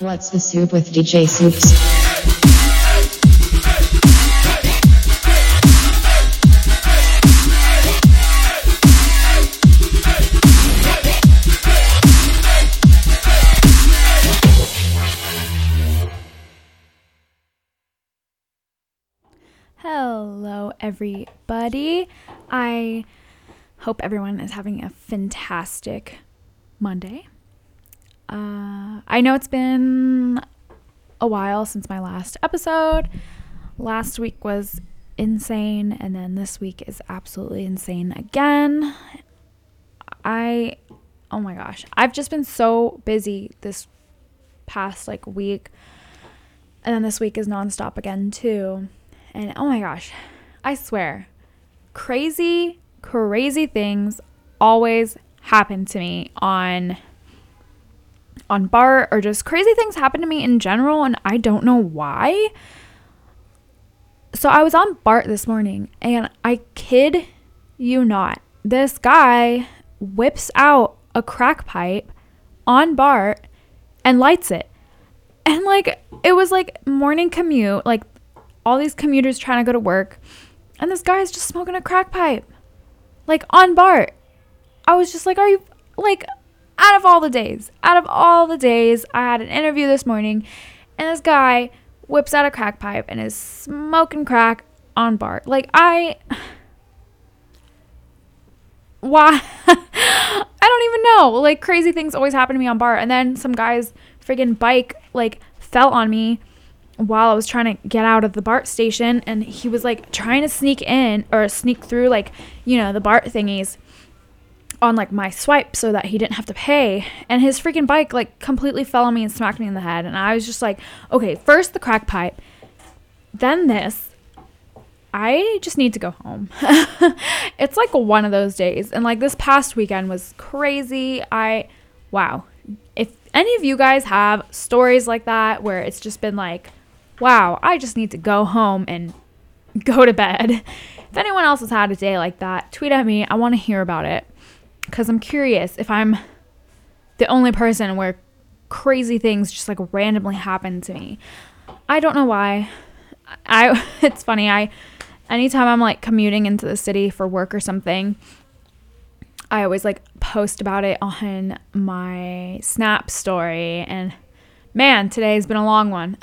What's the soup with DJ Soups? Hello, everybody. I hope everyone is having a fantastic Monday. Uh, I know it's been a while since my last episode. Last week was insane, and then this week is absolutely insane again. I, oh my gosh, I've just been so busy this past like week, and then this week is nonstop again, too. And oh my gosh, I swear, crazy, crazy things always happen to me on on BART or just crazy things happen to me in general and I don't know why. So I was on BART this morning and I kid you not. This guy whips out a crack pipe on BART and lights it. And like it was like morning commute, like all these commuters trying to go to work, and this guy's just smoking a crack pipe. Like on BART. I was just like, are you like out of all the days, out of all the days, I had an interview this morning, and this guy whips out a crack pipe and is smoking crack on BART. Like, I. Why? I don't even know. Like, crazy things always happen to me on BART. And then some guy's friggin' bike, like, fell on me while I was trying to get out of the BART station. And he was, like, trying to sneak in or sneak through, like, you know, the BART thingies on like my swipe so that he didn't have to pay and his freaking bike like completely fell on me and smacked me in the head and I was just like okay first the crack pipe then this I just need to go home. it's like one of those days and like this past weekend was crazy. I wow. If any of you guys have stories like that where it's just been like wow, I just need to go home and go to bed. If anyone else has had a day like that, tweet at me. I want to hear about it because I'm curious if I'm the only person where crazy things just like randomly happen to me. I don't know why. I it's funny. I anytime I'm like commuting into the city for work or something, I always like post about it on my Snap story and man, today's been a long one.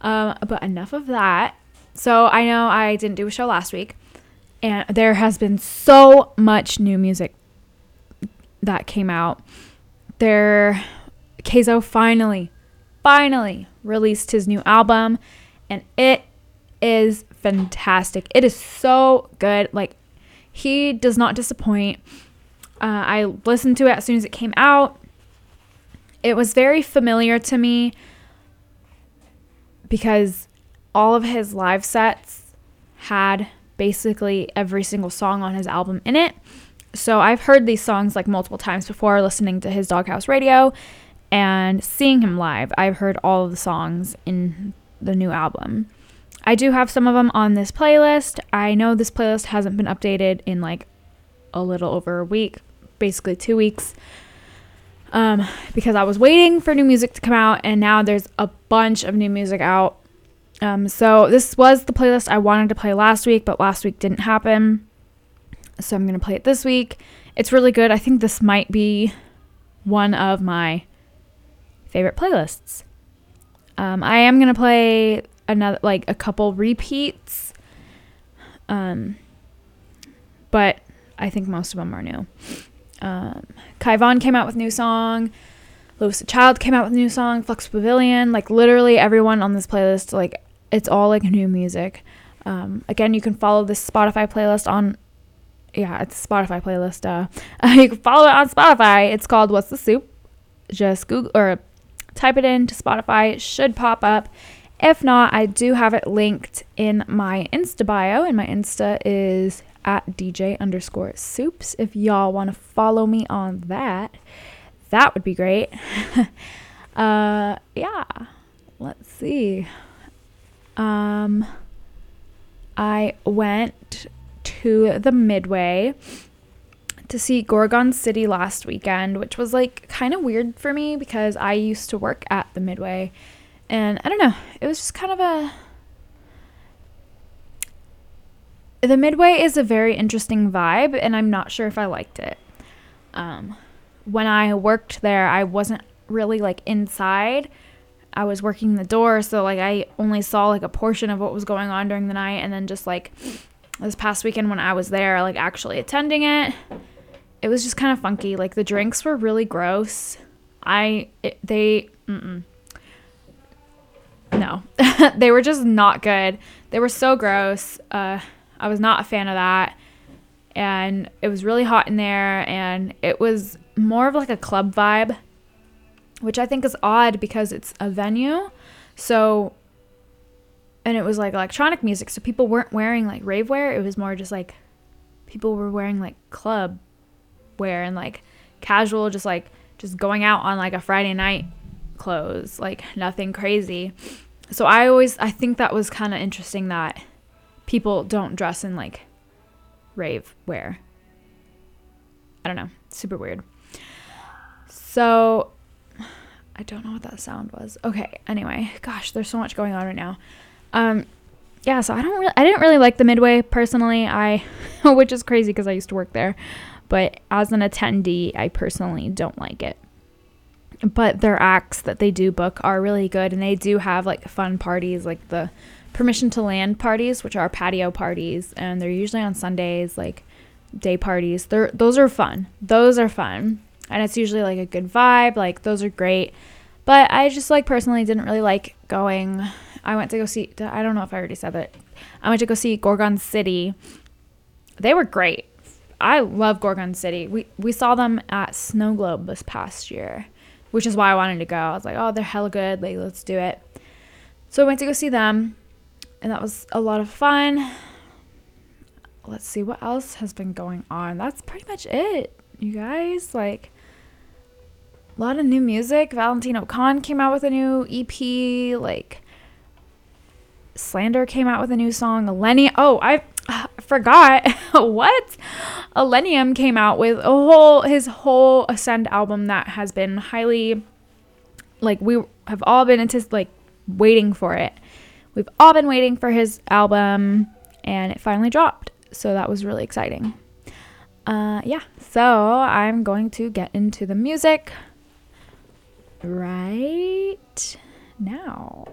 um, but enough of that. So I know I didn't do a show last week and there has been so much new music that came out. There, Kayzo finally, finally released his new album, and it is fantastic. It is so good. Like, he does not disappoint. Uh, I listened to it as soon as it came out. It was very familiar to me because all of his live sets had basically every single song on his album in it. So I've heard these songs like multiple times before listening to his Doghouse Radio and seeing him live. I've heard all of the songs in the new album. I do have some of them on this playlist. I know this playlist hasn't been updated in like a little over a week, basically two weeks, um, because I was waiting for new music to come out, and now there's a bunch of new music out. Um, so this was the playlist I wanted to play last week, but last week didn't happen. So I'm going to play it this week. It's really good. I think this might be one of my favorite playlists. Um, I am going to play another, like a couple repeats. Um, but I think most of them are new. Um, Kai Von came out with new song. Louis Child came out with a new song. Flux Pavilion. Like literally everyone on this playlist, like it's all like new music. Um, again, you can follow this Spotify playlist on, yeah, it's Spotify playlist. Uh, you can follow it on Spotify. It's called What's the Soup. Just Google or type it into Spotify. It should pop up. If not, I do have it linked in my Insta bio, and my Insta is at DJ underscore soups. If y'all want to follow me on that, that would be great. uh, yeah, let's see um, I went to the Midway to see Gorgon City last weekend, which was like kind of weird for me because I used to work at the Midway. And I don't know, it was just kind of a. The Midway is a very interesting vibe, and I'm not sure if I liked it. Um, when I worked there, I wasn't really like inside. I was working the door, so like I only saw like a portion of what was going on during the night, and then just like this past weekend when I was there, like actually attending it, it was just kind of funky. Like the drinks were really gross. I it, they mm-mm. no, they were just not good. They were so gross. Uh, I was not a fan of that. And it was really hot in there, and it was more of like a club vibe, which I think is odd because it's a venue. So, and it was like electronic music, so people weren't wearing like rave wear. It was more just like people were wearing like club wear and like casual, just like just going out on like a Friday night clothes, like nothing crazy. So I always I think that was kind of interesting that people don't dress in like rave wear. I don't know, super weird. So I don't know what that sound was. Okay, anyway, gosh, there's so much going on right now. Um yeah, so I don't really I didn't really like the Midway personally. I which is crazy because I used to work there. But as an attendee, I personally don't like it. But their acts that they do book are really good and they do have like fun parties like the permission to land parties, which are patio parties, and they're usually on Sundays, like day parties. They're those are fun. Those are fun. And it's usually like a good vibe. Like those are great. But I just like personally didn't really like going. I went to go see I don't know if I already said that. I went to go see Gorgon City. They were great. I love Gorgon City. We we saw them at Snow Globe this past year, which is why I wanted to go. I was like, "Oh, they're hella good. Like, let's do it." So I went to go see them and that was a lot of fun. Let's see what else has been going on. That's pretty much it, you guys. Like a lot of new music. Valentino Khan came out with a new EP. Like Slander came out with a new song. Lenny. Oh, I forgot what Illenium came out with a whole his whole Ascend album that has been highly like we have all been into like waiting for it. We've all been waiting for his album, and it finally dropped. So that was really exciting. Uh, yeah, so I'm going to get into the music right now.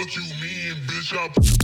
Fuck you mean, bitch? I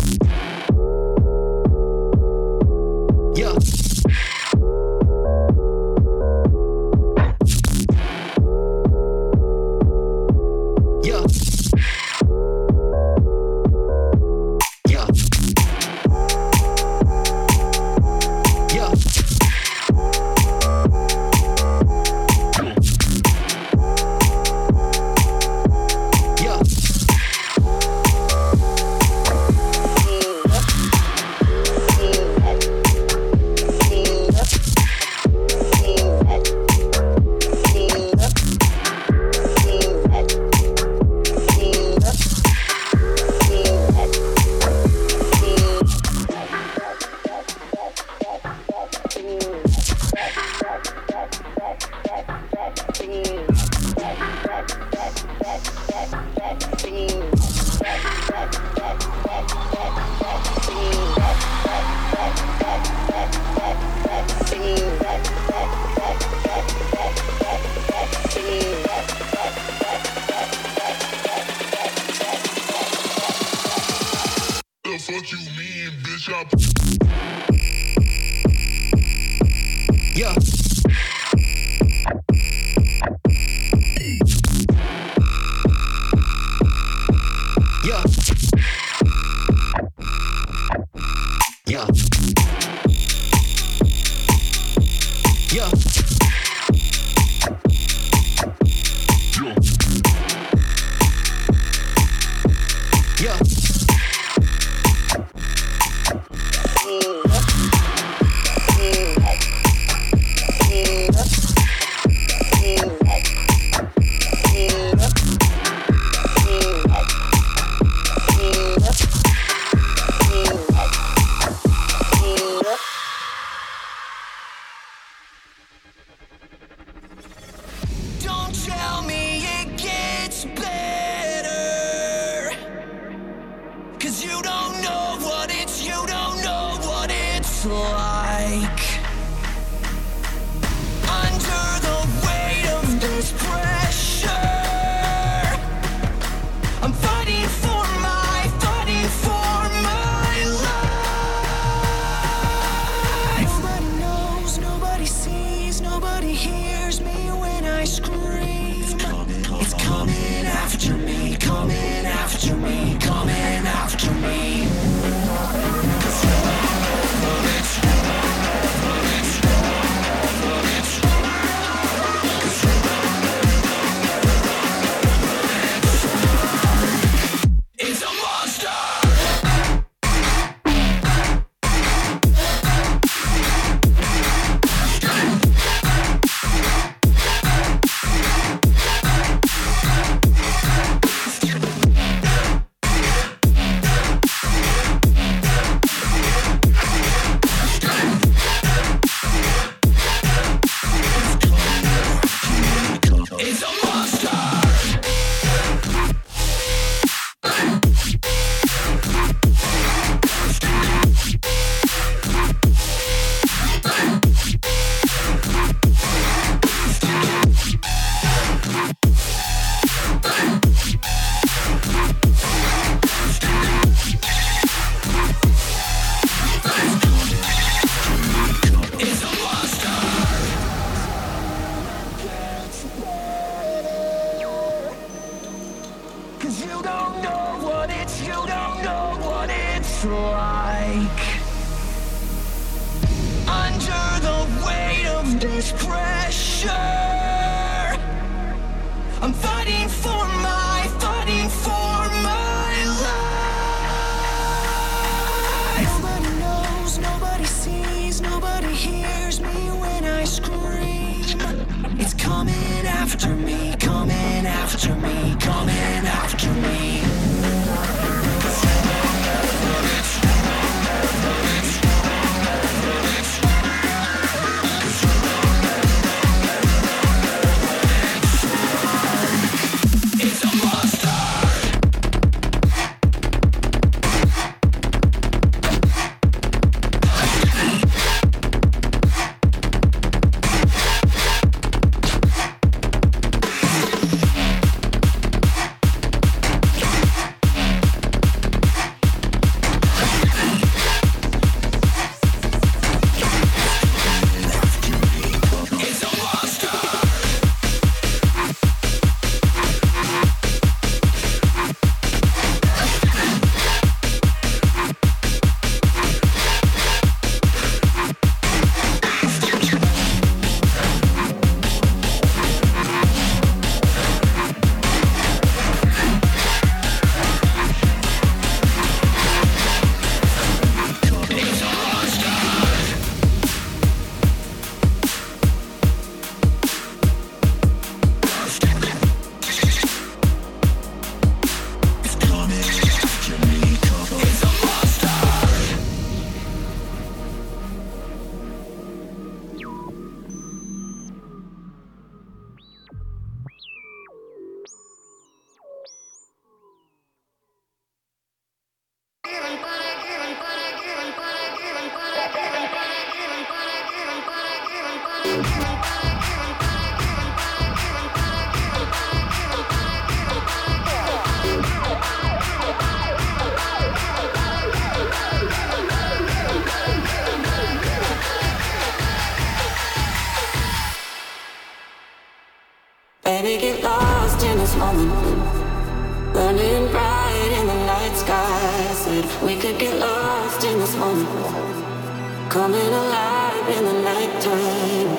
coming alive in the nighttime.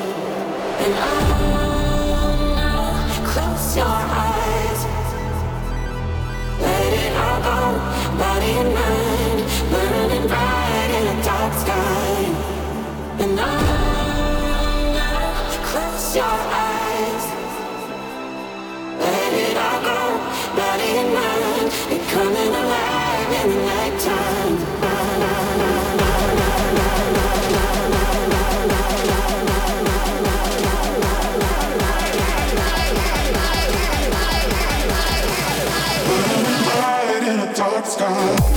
And oh close your eyes. song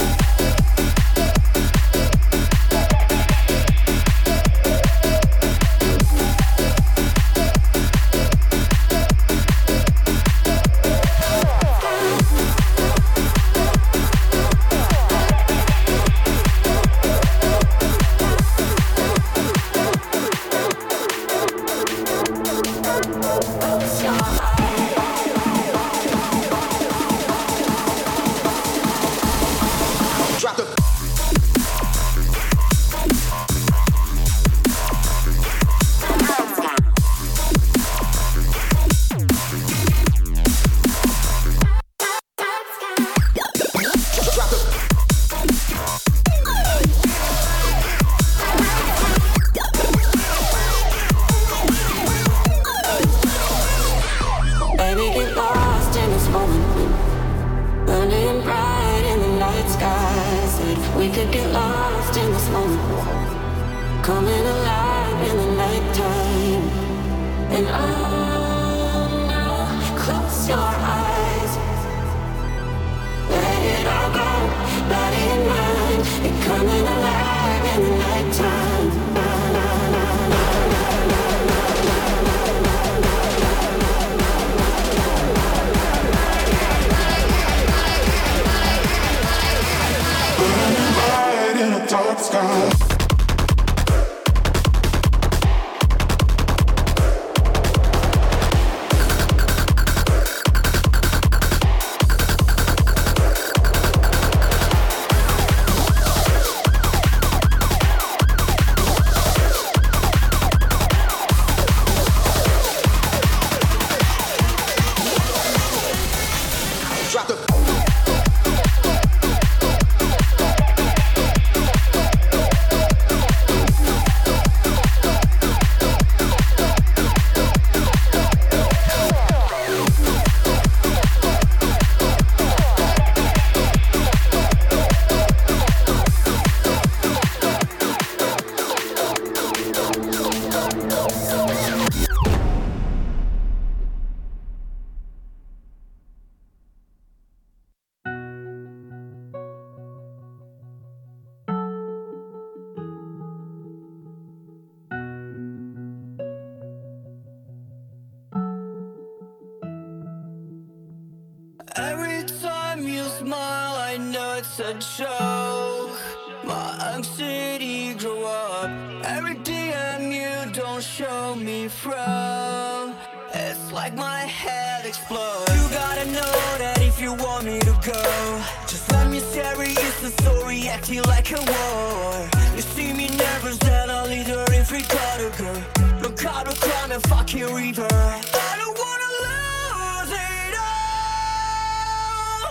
burger. Look out down the fucking river. I don't wanna lose it all.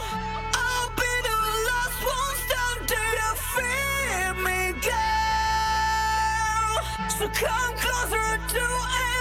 I'll be the last one standing to feed me, girl. So come closer to it.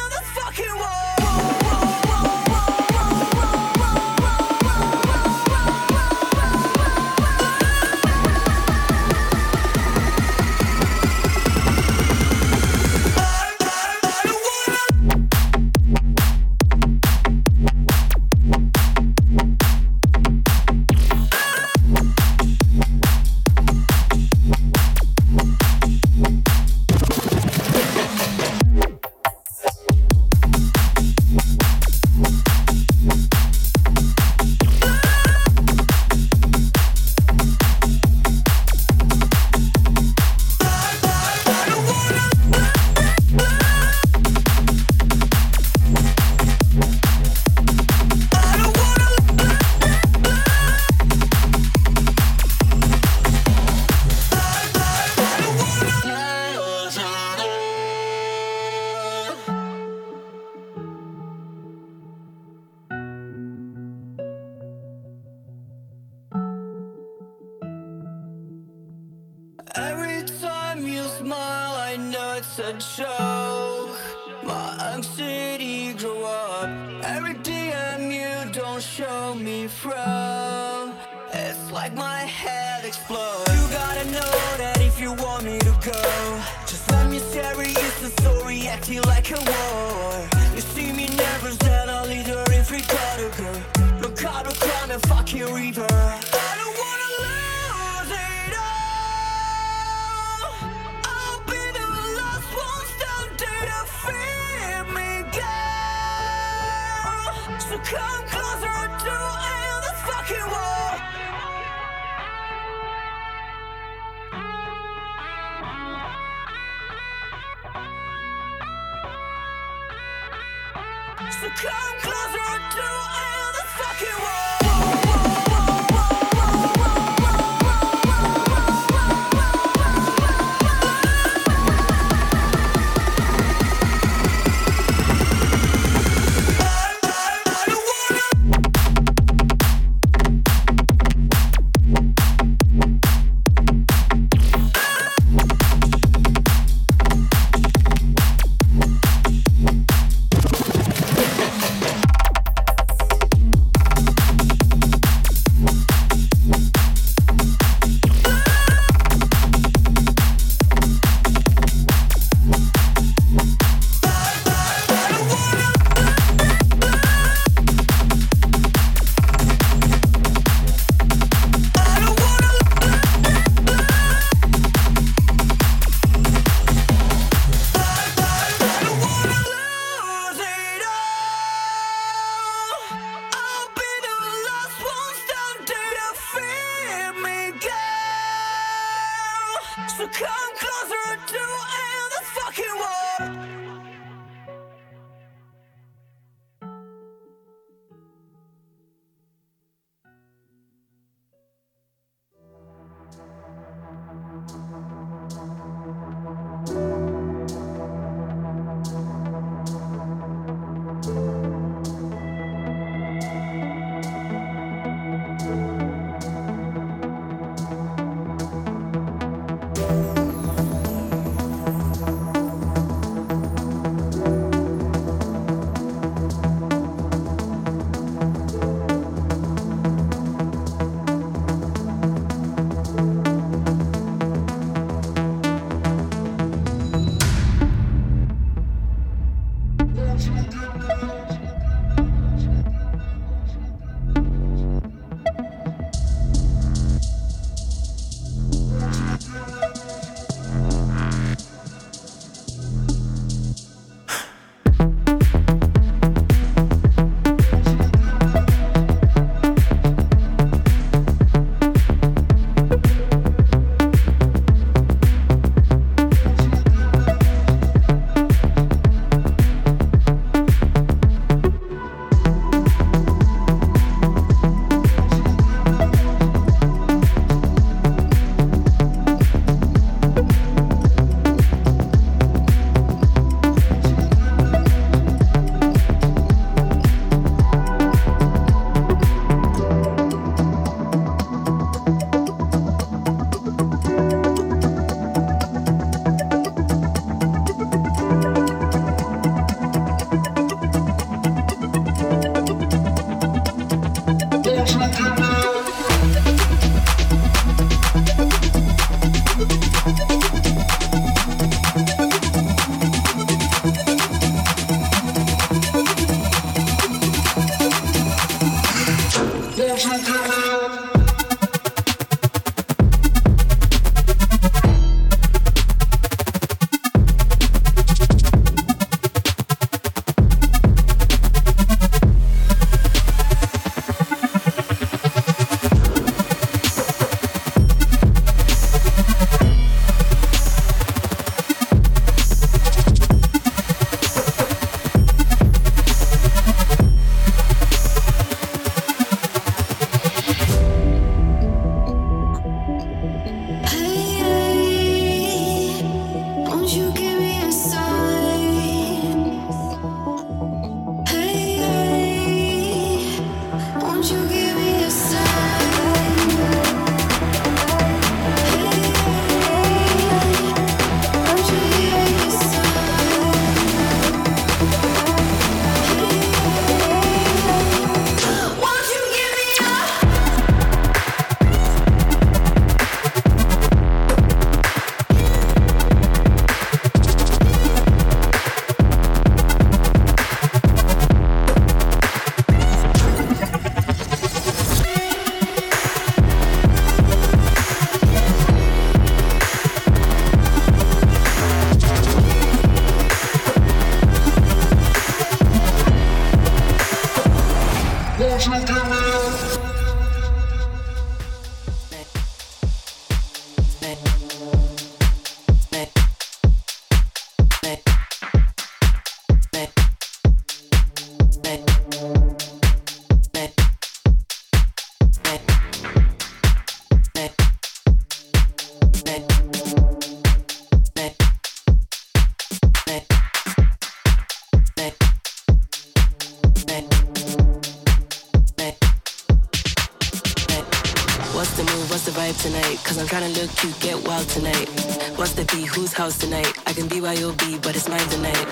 Cause I'm tryna look cute, get wild tonight. What's the beat? Whose house tonight? I can be BYOB, but it's mine tonight.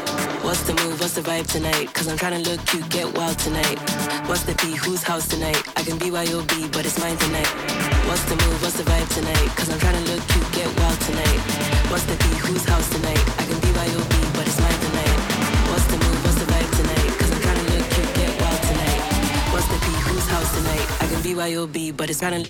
What's the move? What's the vibe tonight? Cause I'm tryna look cute, get wild tonight. What's the beat? Whose house tonight? I can be BYOB, but it's mine tonight. What's the move? What's the vibe tonight? Cause I'm tryna look cute, get wild tonight. What's the beat? Whose house tonight? I can be BYOB, but it's mine tonight. What's the move? What's the vibe tonight? Cause I'm tryna look cute, get wild tonight. What's the beat? Whose house tonight? I can be BYOB, but it's tryna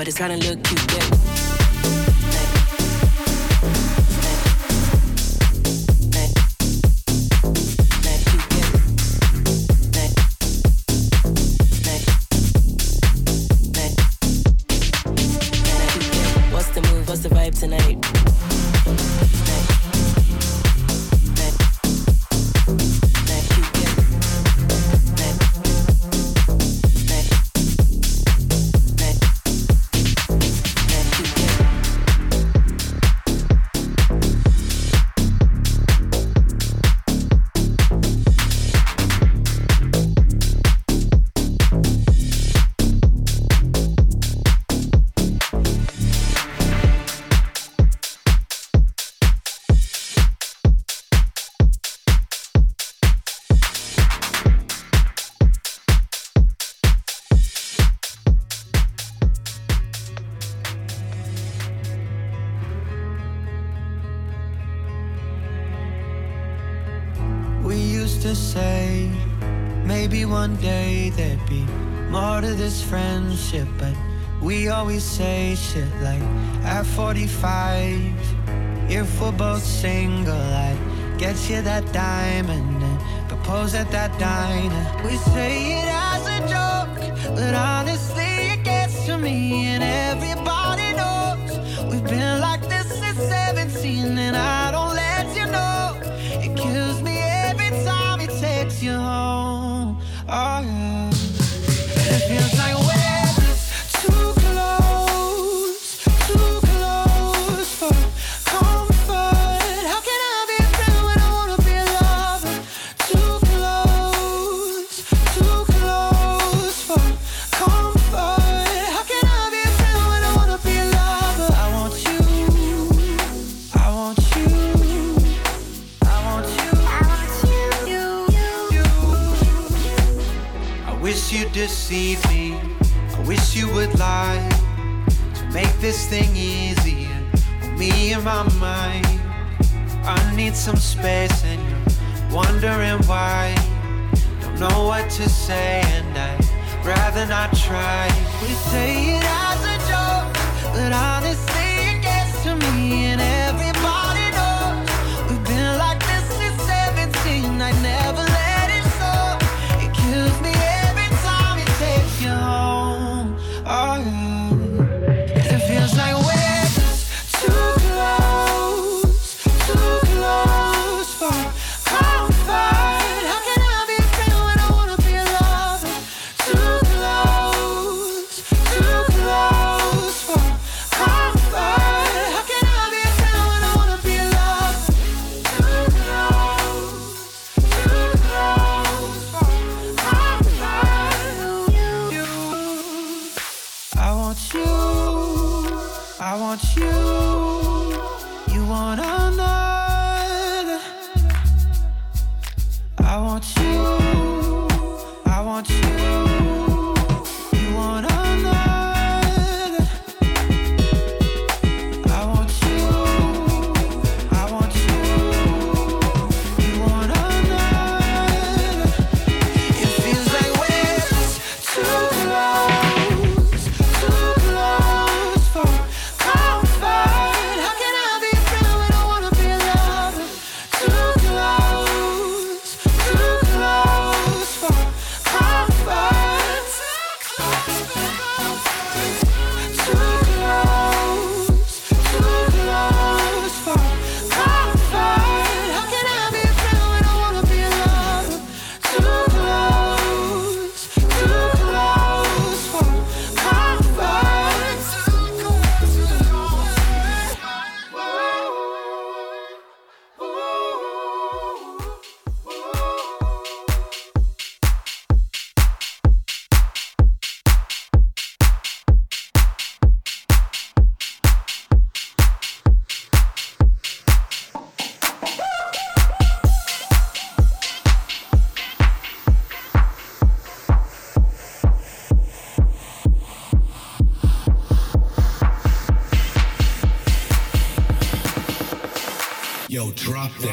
but it's tryna look cute, shit like at 45, if we're both single, I'd get you that diamond and propose at that diner. We say it as a joke, but honestly,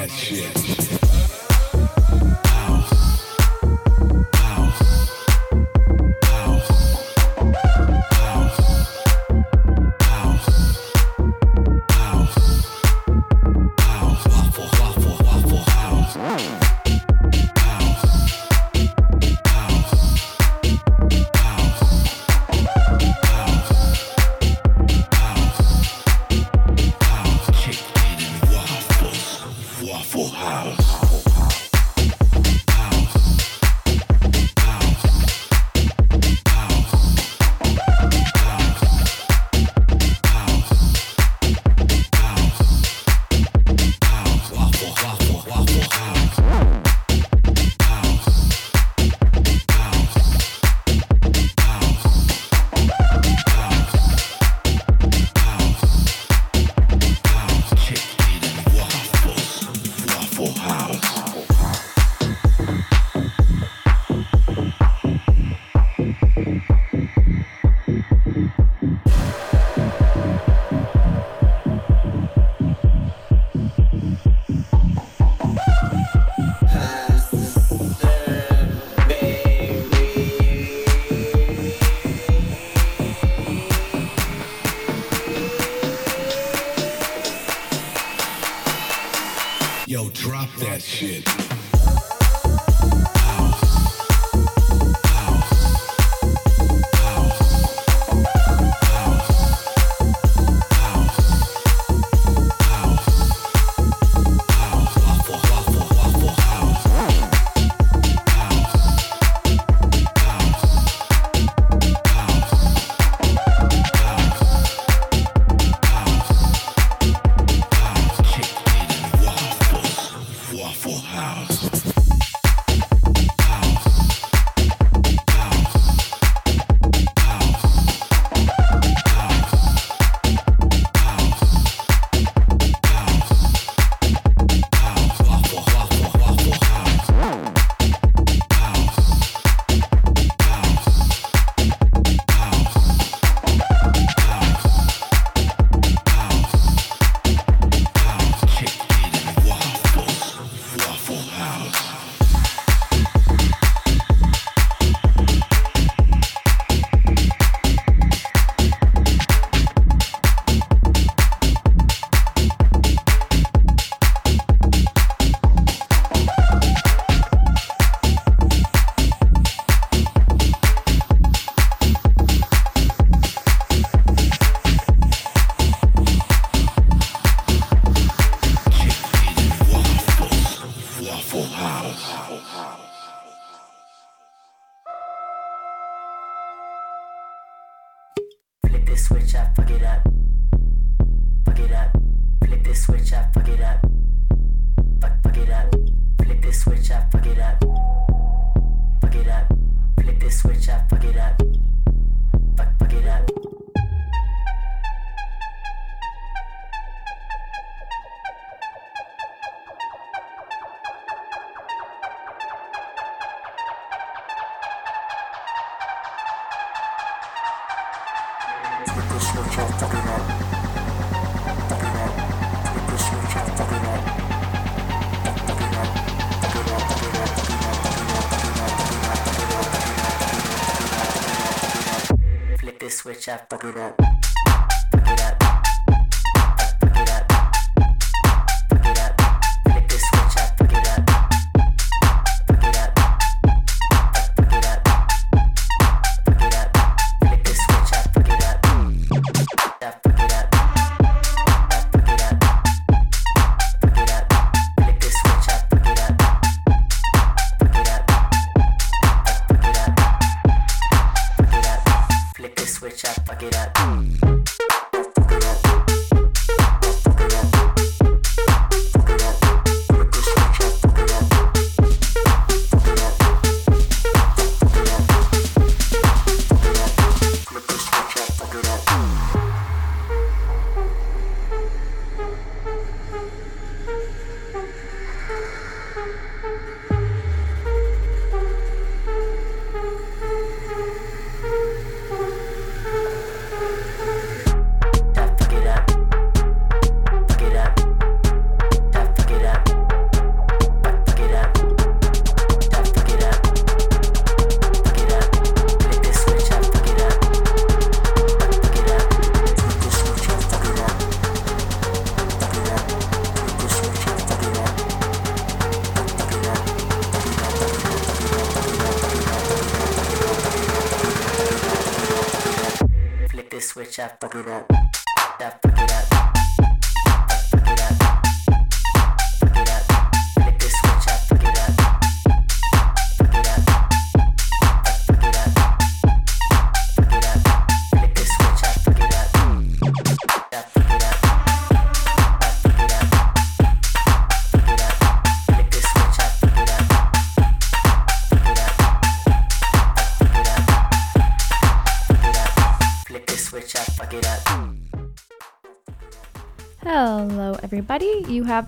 shit.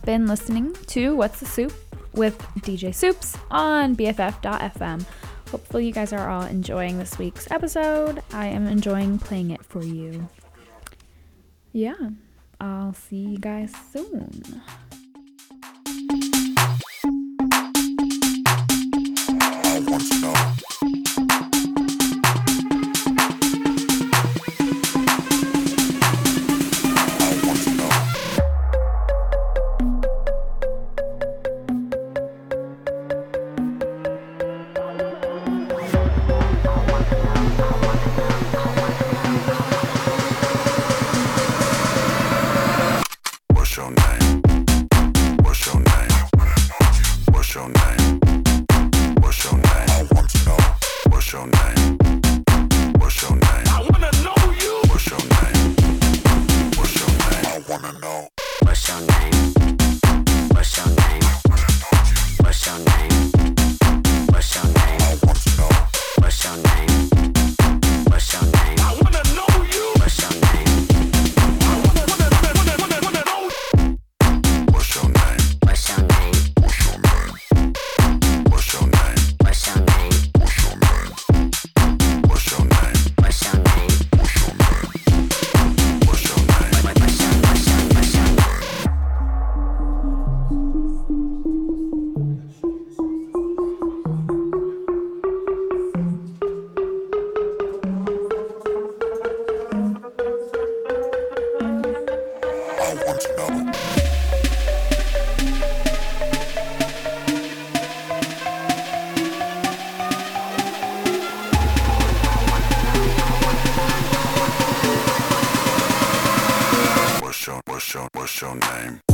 been listening to What's the Soup with DJ Soups on BFF.fm. Hopefully, you guys are all enjoying this week's episode. I am enjoying playing it for you. Yeah, I'll see you guys soon. your name.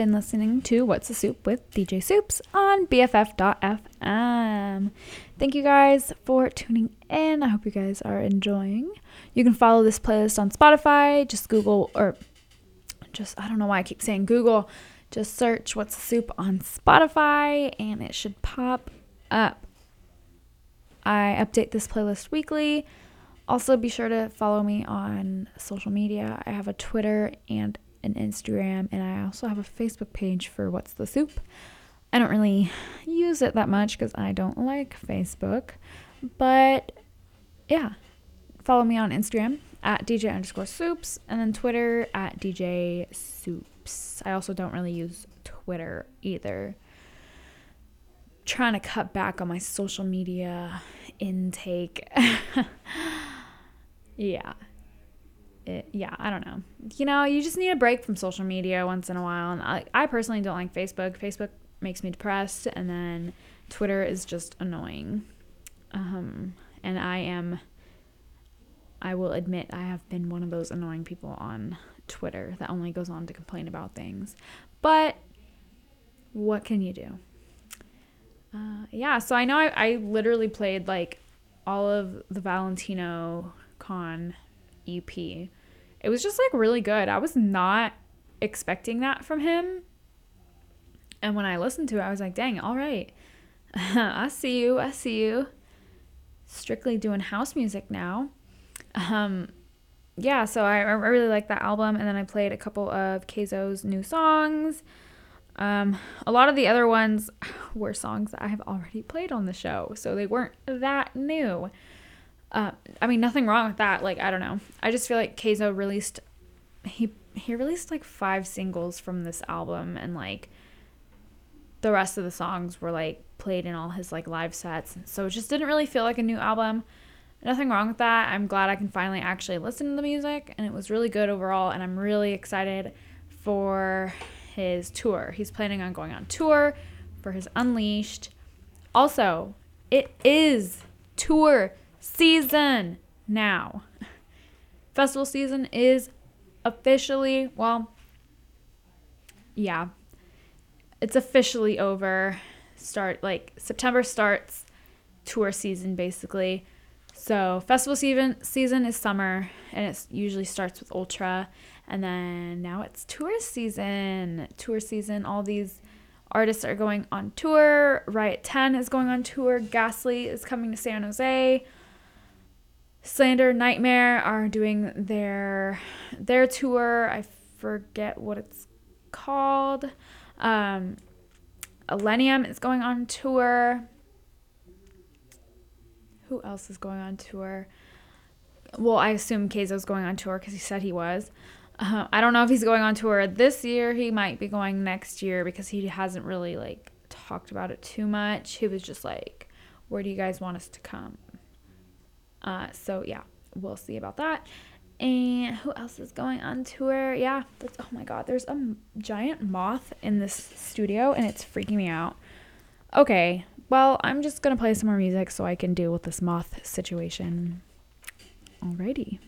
Been listening to What's the Soup with DJ Soups on BFF.fm. Thank you guys for tuning in. I hope you guys are enjoying. You can follow this playlist on Spotify. Just Google, or just, I don't know why I keep saying Google. Just search What's the Soup on Spotify and it should pop up. I update this playlist weekly. Also, be sure to follow me on social media. I have a Twitter and an Instagram, and I also have a Facebook page for What's the Soup. I don't really use it that much because I don't like Facebook, but yeah, follow me on Instagram at DJ underscore soups and then Twitter at DJ soups. I also don't really use Twitter either. Trying to cut back on my social media intake. yeah. It, yeah, I don't know. You know, you just need a break from social media once in a while. And I, I personally don't like Facebook. Facebook makes me depressed, and then Twitter is just annoying. Um, and I am, I will admit, I have been one of those annoying people on Twitter that only goes on to complain about things. But what can you do? Uh, yeah, so I know I, I literally played like all of the Valentino Khan EP. It was just like really good. I was not expecting that from him. And when I listened to it, I was like, dang, all right. I see you. I see you. Strictly doing house music now. Um, yeah, so I, I really like that album. And then I played a couple of Kayzo's new songs. Um, a lot of the other ones were songs that I have already played on the show, so they weren't that new. Uh, I mean, nothing wrong with that. Like, I don't know. I just feel like Kayzo released he he released like five singles from this album, and like the rest of the songs were like played in all his like live sets. So it just didn't really feel like a new album. Nothing wrong with that. I'm glad I can finally actually listen to the music, and it was really good overall. And I'm really excited for his tour. He's planning on going on tour for his Unleashed. Also, it is tour season now. Festival season is officially, well, yeah, it's officially over. Start like September starts tour season basically. So festival season season is summer and it usually starts with Ultra and then now it's tour season. Tour season all these artists are going on tour. Riot 10 is going on tour. Ghastly is coming to San Jose. Slander Nightmare are doing their their tour. I forget what it's called. Um, Illenium is going on tour. Who else is going on tour? Well, I assume Kayzo's going on tour because he said he was. Uh, I don't know if he's going on tour this year. He might be going next year because he hasn't really like talked about it too much. He was just like, "Where do you guys want us to come?" Uh, so yeah, we'll see about that. And who else is going on tour? Yeah, that's, oh my god, there's a giant moth in this studio and it's freaking me out. Okay, well, I'm just gonna play some more music so I can deal with this moth situation. Alrighty.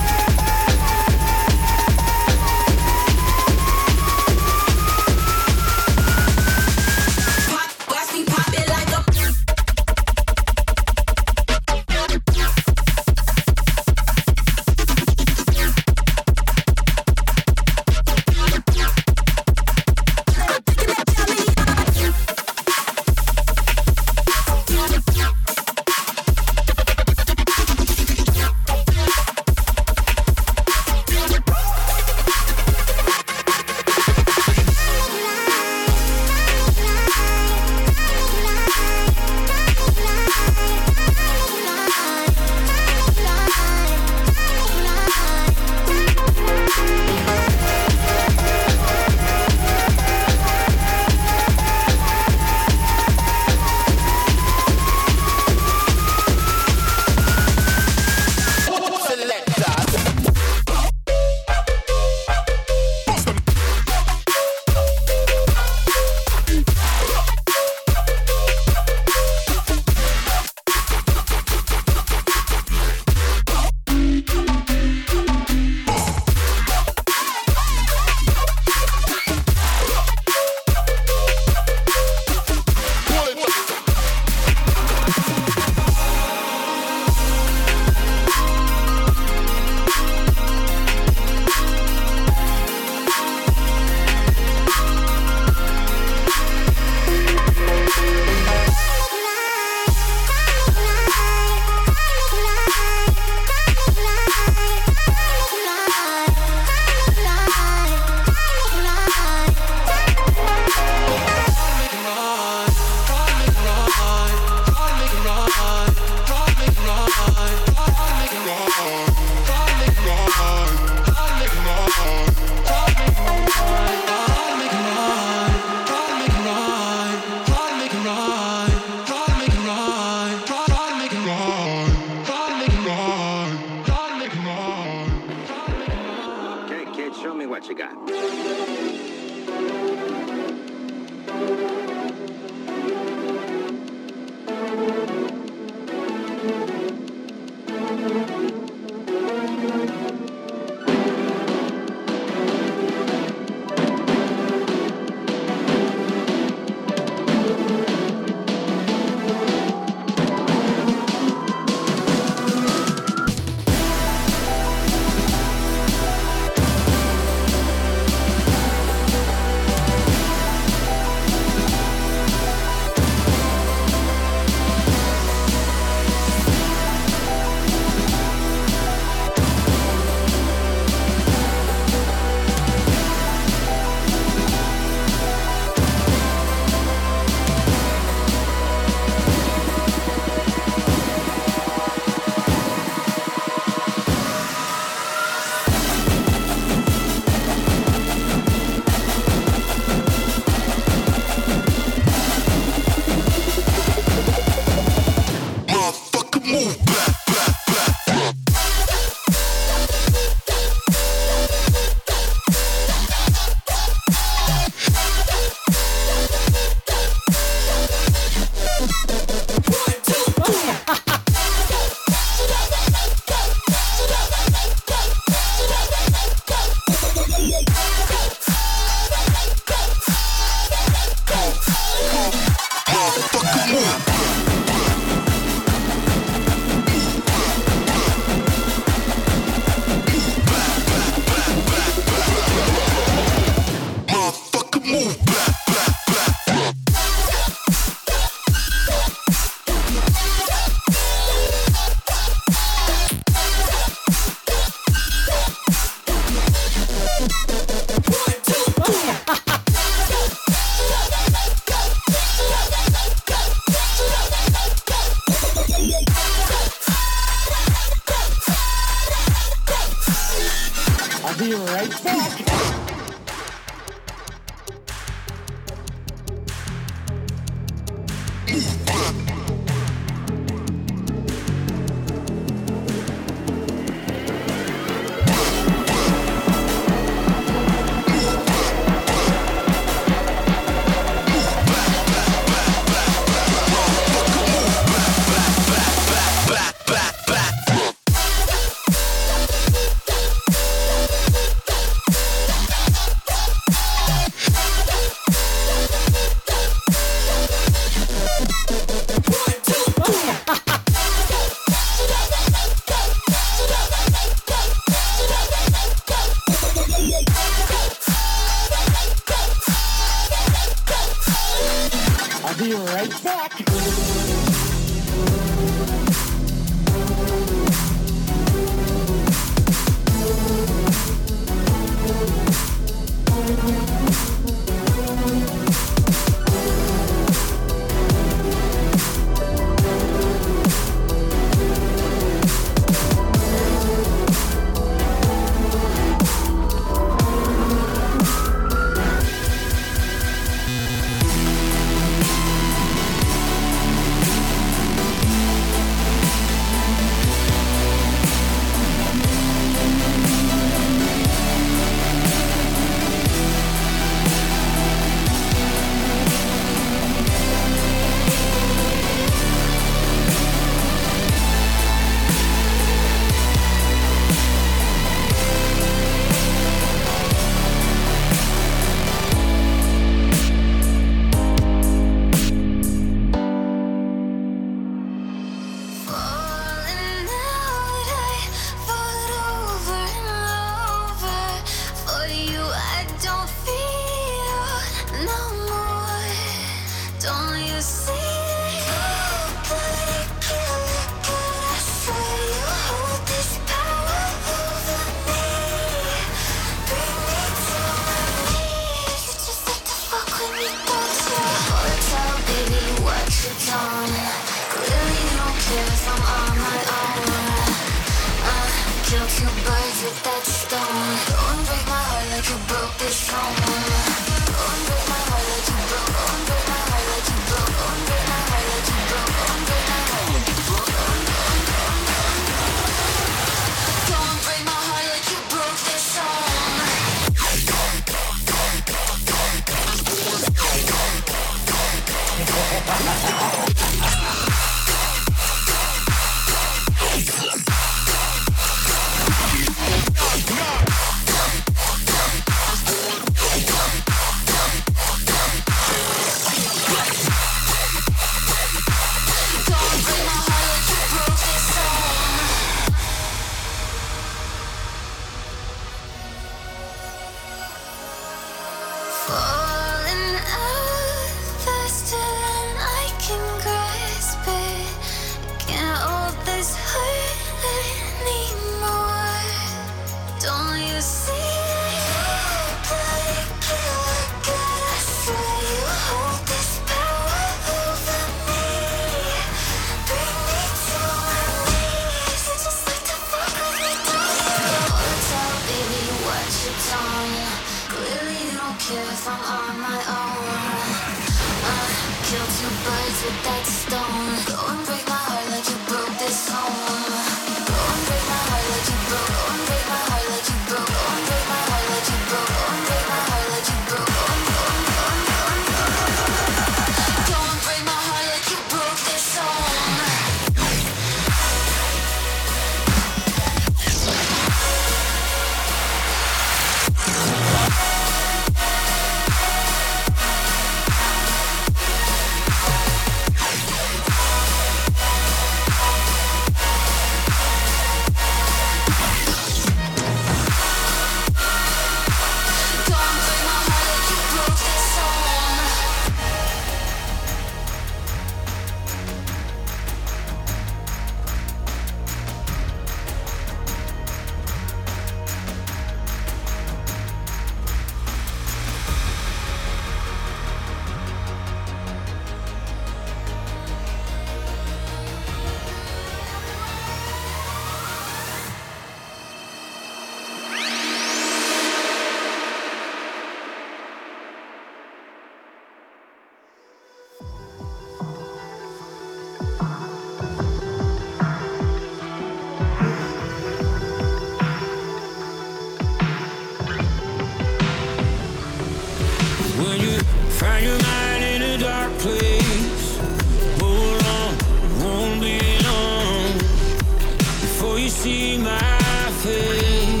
See my face.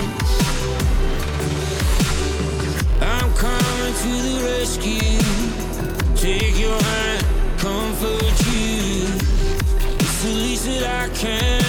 I'm coming to the rescue. Take your hand, comfort you. It's the least that I can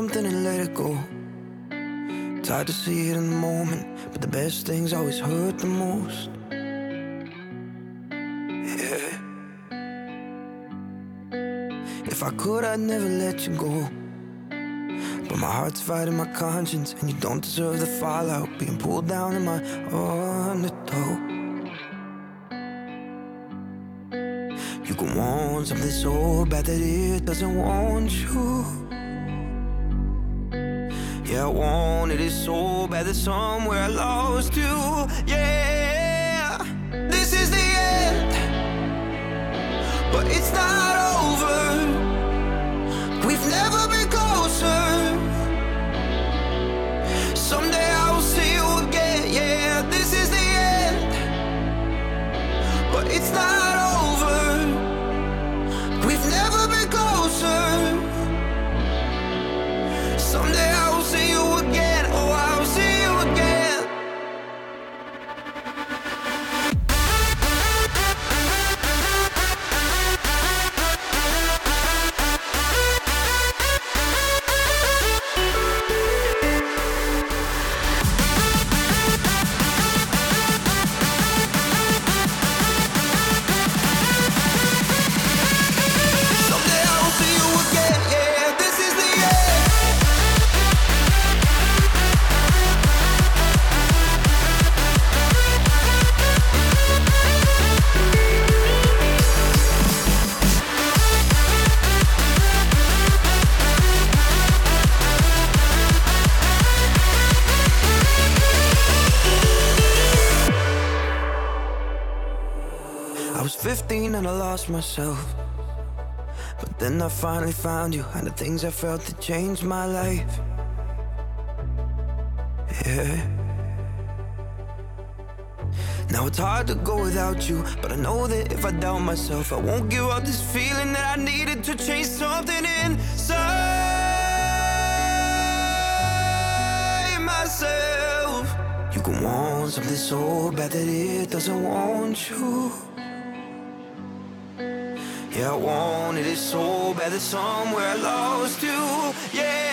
something and let it go. Hard to see it in the moment, but the best things always hurt the most. Yeah. If I could, I'd never let you go. But my heart's fighting my conscience, and you don't deserve the fallout. Being pulled down in my undertow. You can want something so bad that it doesn't want you. Yeah, I wanted it so bad that somewhere I lost you. Yeah, this is the end, but it's not over. Myself. But then I finally found you, and the things I felt that changed my life. Yeah. Now it's hard to go without you, but I know that if I doubt myself, I won't give up this feeling that I needed to change something inside myself. You can want something so bad that it doesn't want you. Yeah, I wanted it so bad that somewhere I lost you. Yeah,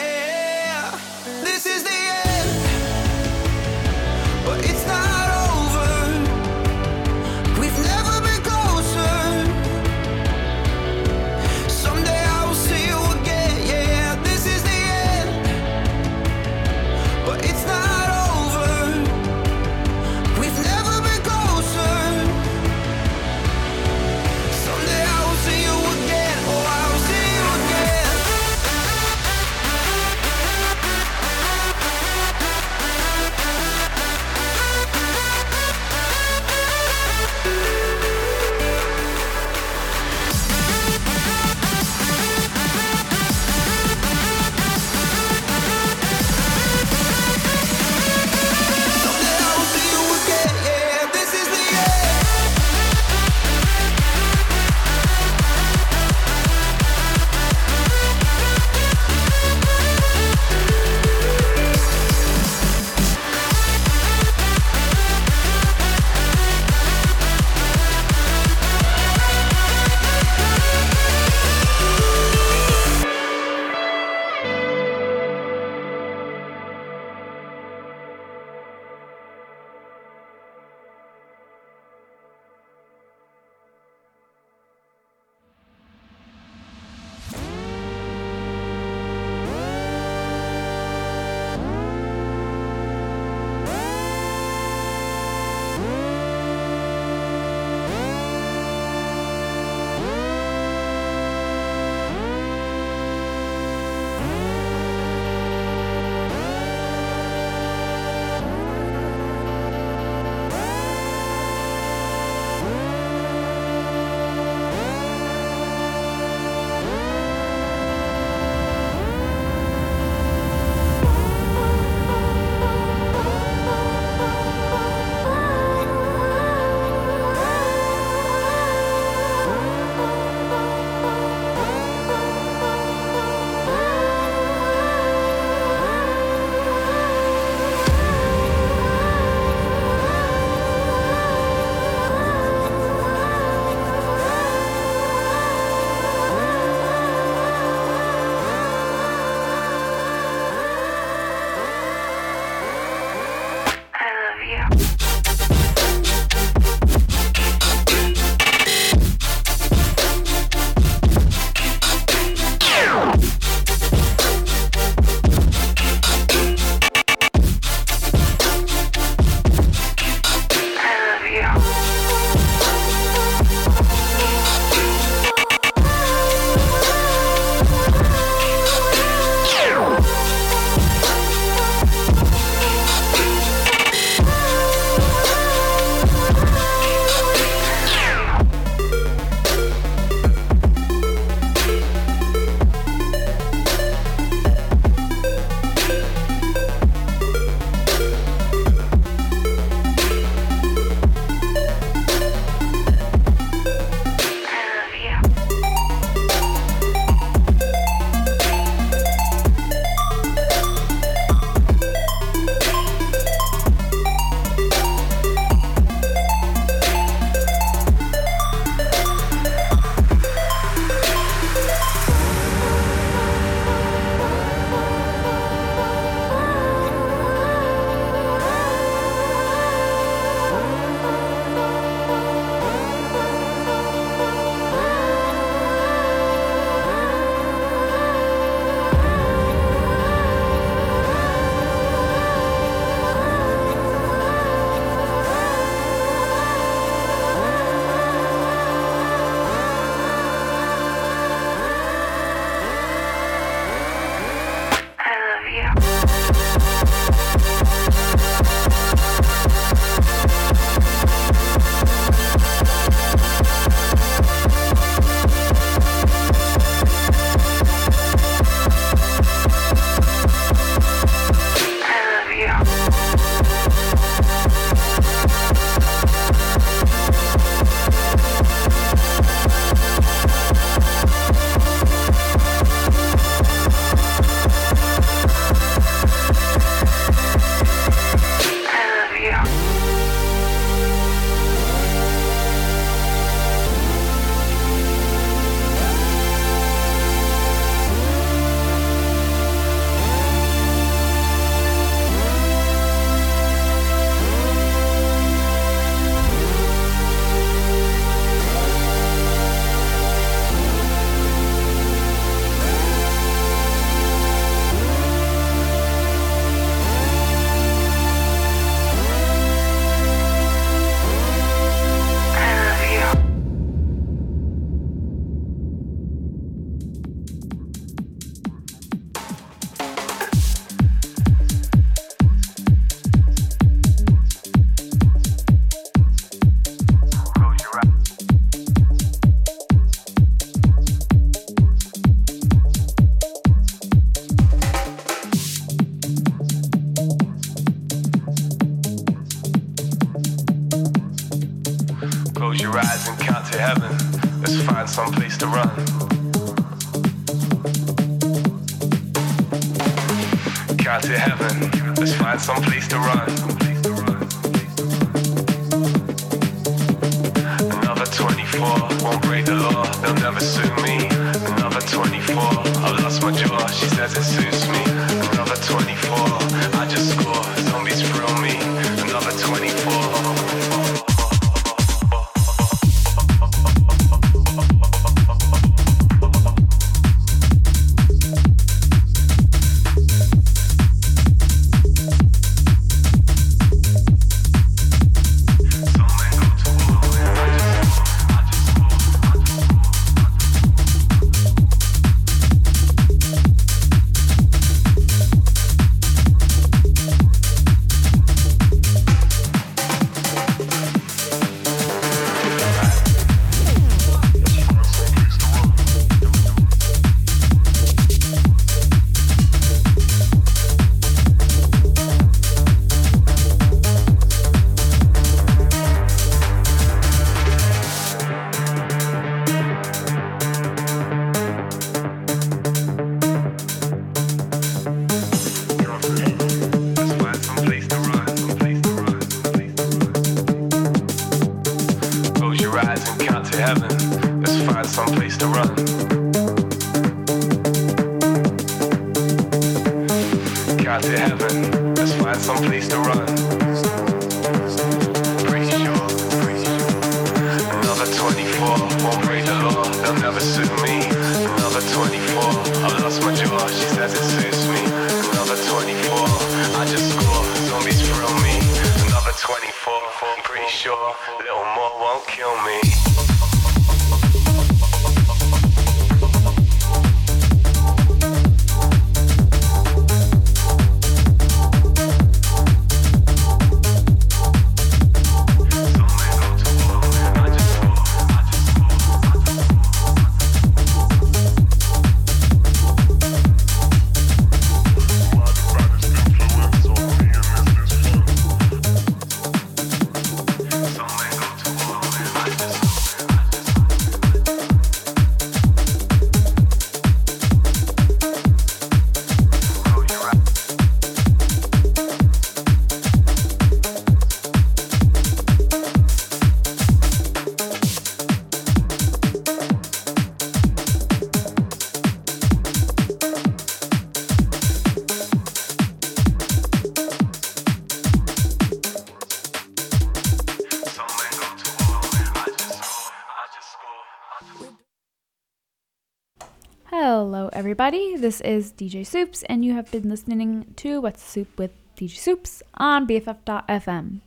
This is DJ Soups, and you have been listening to What's the Soup with DJ Soups on BFF.fm.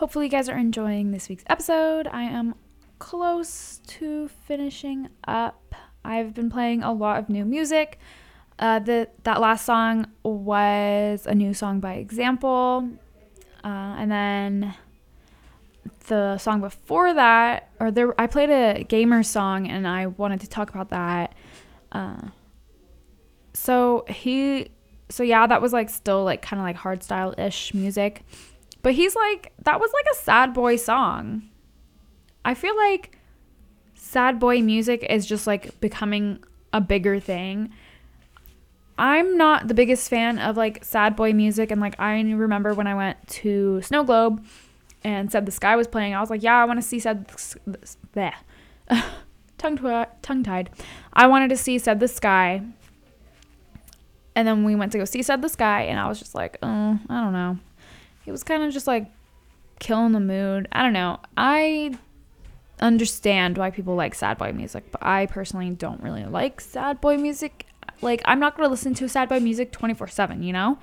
Hopefully, you guys are enjoying this week's episode. I am close to finishing up. I've been playing a lot of new music. Uh, the, that last song was a new song by Example. Uh, and then the song before that, or there, I played a Kayzo song and I wanted to talk about that. Uh, so he, so yeah, that was like still like kind of like hard style ish music, but he's like that was like a sad boy song. I feel like sad boy music is just like becoming a bigger thing. I'm not the biggest fan of like sad boy music, and like I remember when I went to Snow Globe and said the sky was playing. I was like, yeah, I want to see said there, tongue twi- tongue tied. I wanted to see said the sky, and then we went to go see said the sky, and I was just like, oh, I don't know. It was kind of just like killing the mood. I don't know. I understand why people like sad boy music, but I personally don't really like sad boy music. Like, I'm not gonna listen to sad boy music 24 7, you know?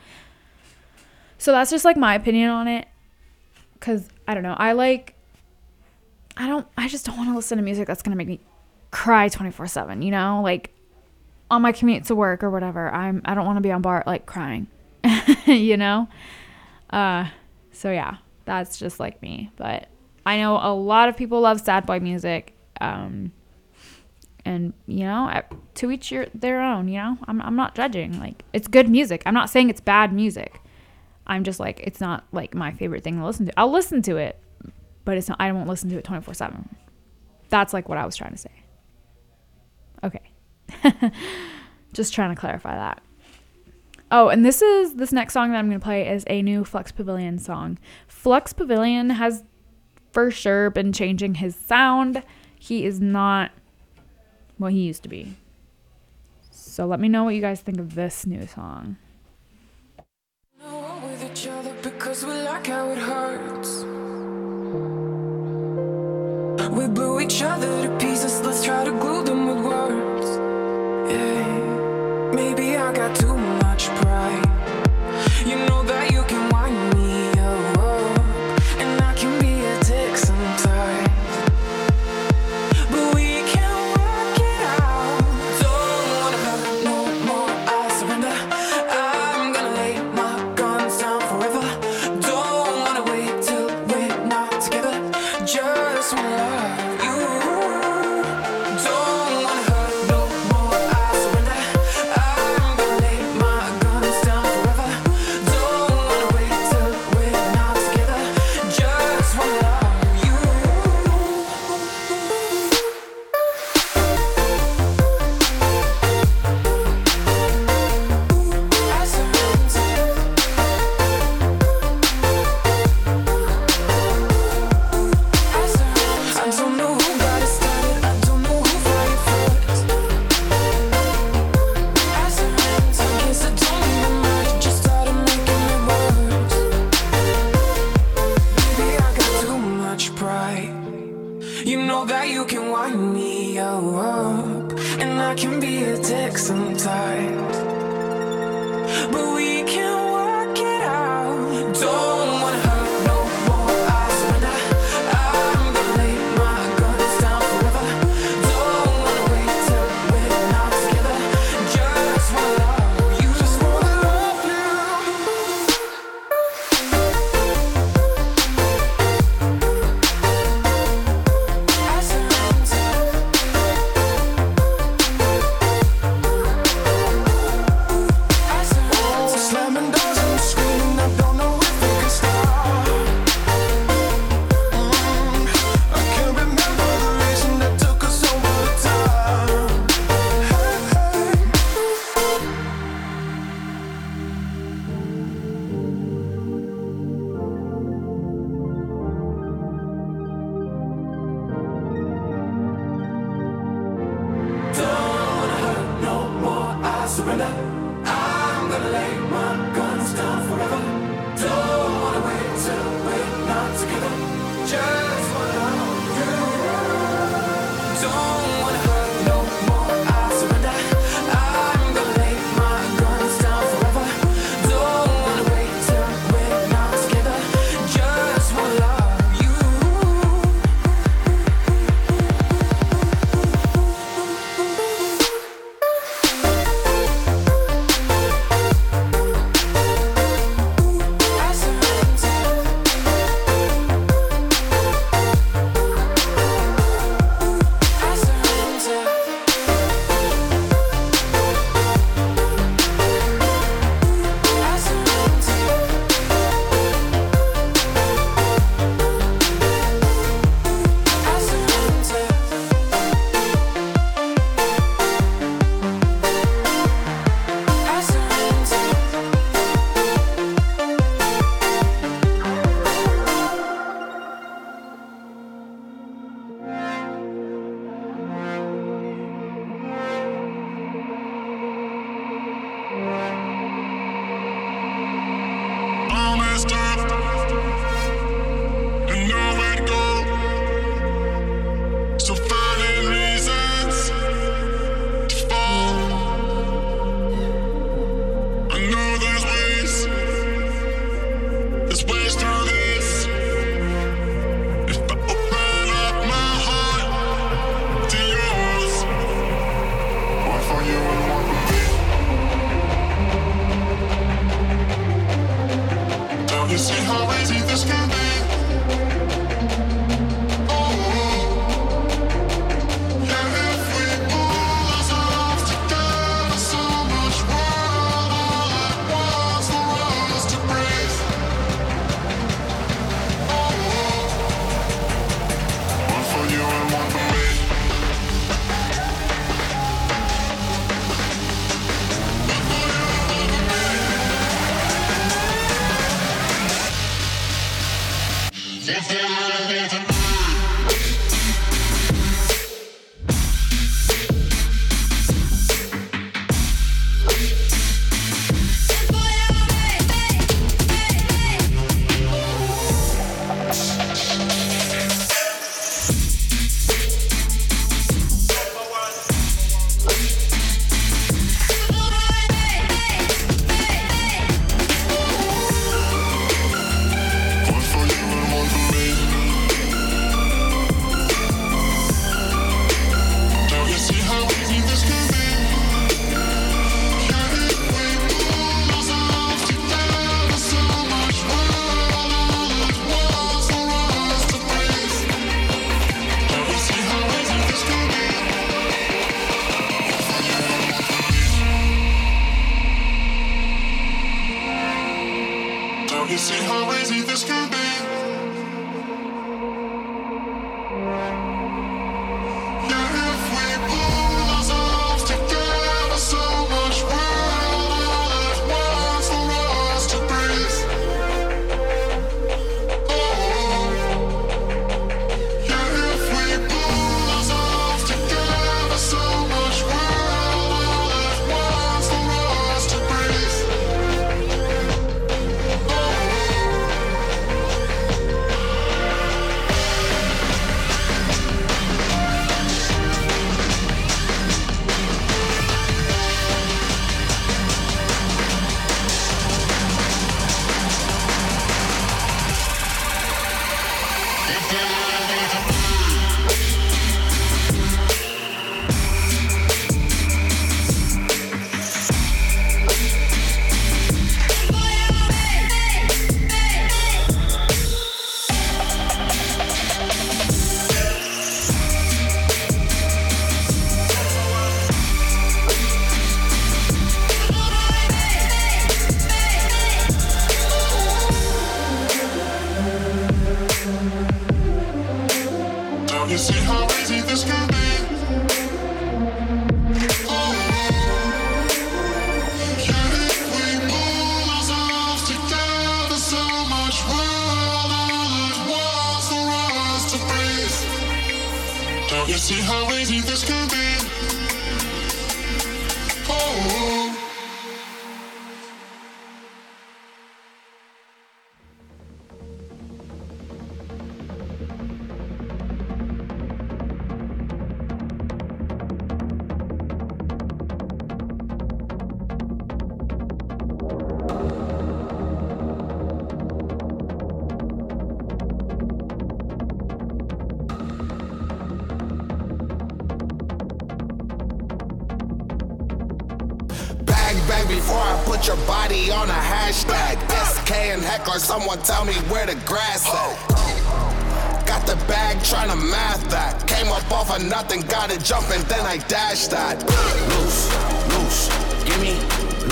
So that's just like my opinion on it because I don't know. I like, I don't, I just don't want to listen to music that's gonna make me cry 24 7, you know? Like on my commute to work or whatever, I'm I don't want to be on BART like crying, you know. Uh, so yeah, that's just like me. But I know a lot of people love sad boy music, um, and you know, to each your their own. You know, I'm I'm not judging. Like it's good music. I'm not saying it's bad music. I'm just like it's not like my favorite thing to listen to. I'll listen to it, but it's not. I won't listen to it 24 seven. That's like what I was trying to say. Okay. Just trying to clarify that. Oh, and this is this next song that I'm going to play is a new Flux Pavilion song. Flux Pavilion has for sure been changing his sound. He is not what he used to be. So let me know what you guys think of this new song. We blew each other to pieces, let's try to glue them with words. Someone tell me where the grass at. Got the bag trying to math that. Came up off of nothing, got it jumping, then I dashed that. Loose, loose, give me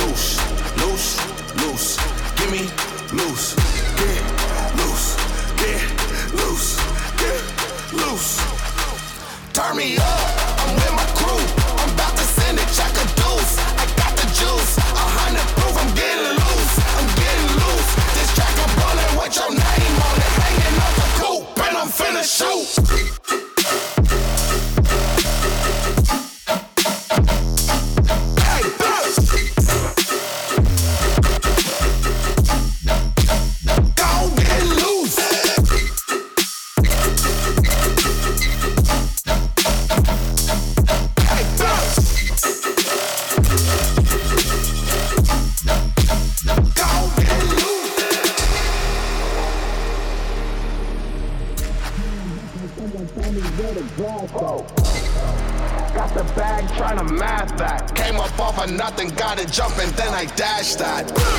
loose, loose, loose, give me loose, get loose, get loose, get loose. Turn me up. show. like dash that.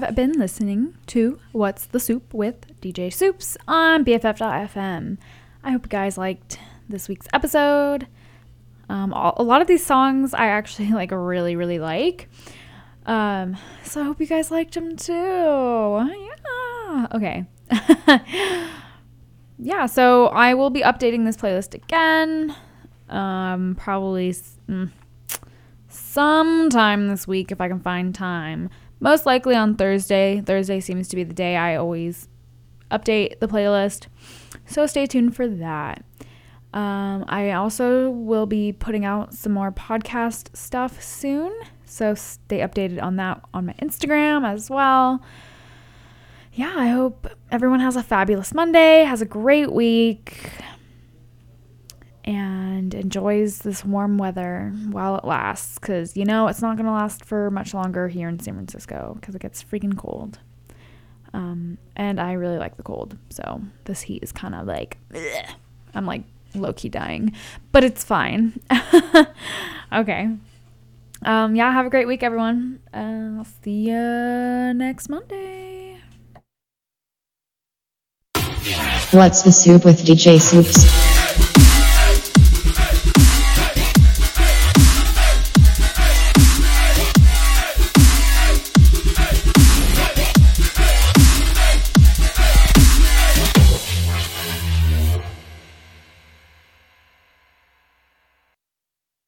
Have been listening to What's the Soup with DJ Soups on BFF.fm. I hope you guys liked this week's episode. Um, all, a lot of these songs I actually like really, really like. Um, so I hope you guys liked them too. Yeah. Okay. yeah, so I will be updating this playlist again. Um, probably. Mm, sometime this week if I can find time. Most likely on Thursday. Thursday seems to be the day I always update the playlist. So stay tuned for that. Um, I also will be putting out some more podcast stuff soon. So stay updated on that on my Instagram as well. Yeah, I hope everyone has a fabulous Monday, has a great week, and enjoys this warm weather while it lasts. Because, you know, it's not going to last for much longer here in San Francisco because it gets freaking cold. Um, and I really like the cold. So this heat is kind of like, ugh. I'm like low key dying, but it's fine. okay. Um, yeah, have a great week, everyone. Uh, I'll see you next Monday. What's the soup with DJ Soups?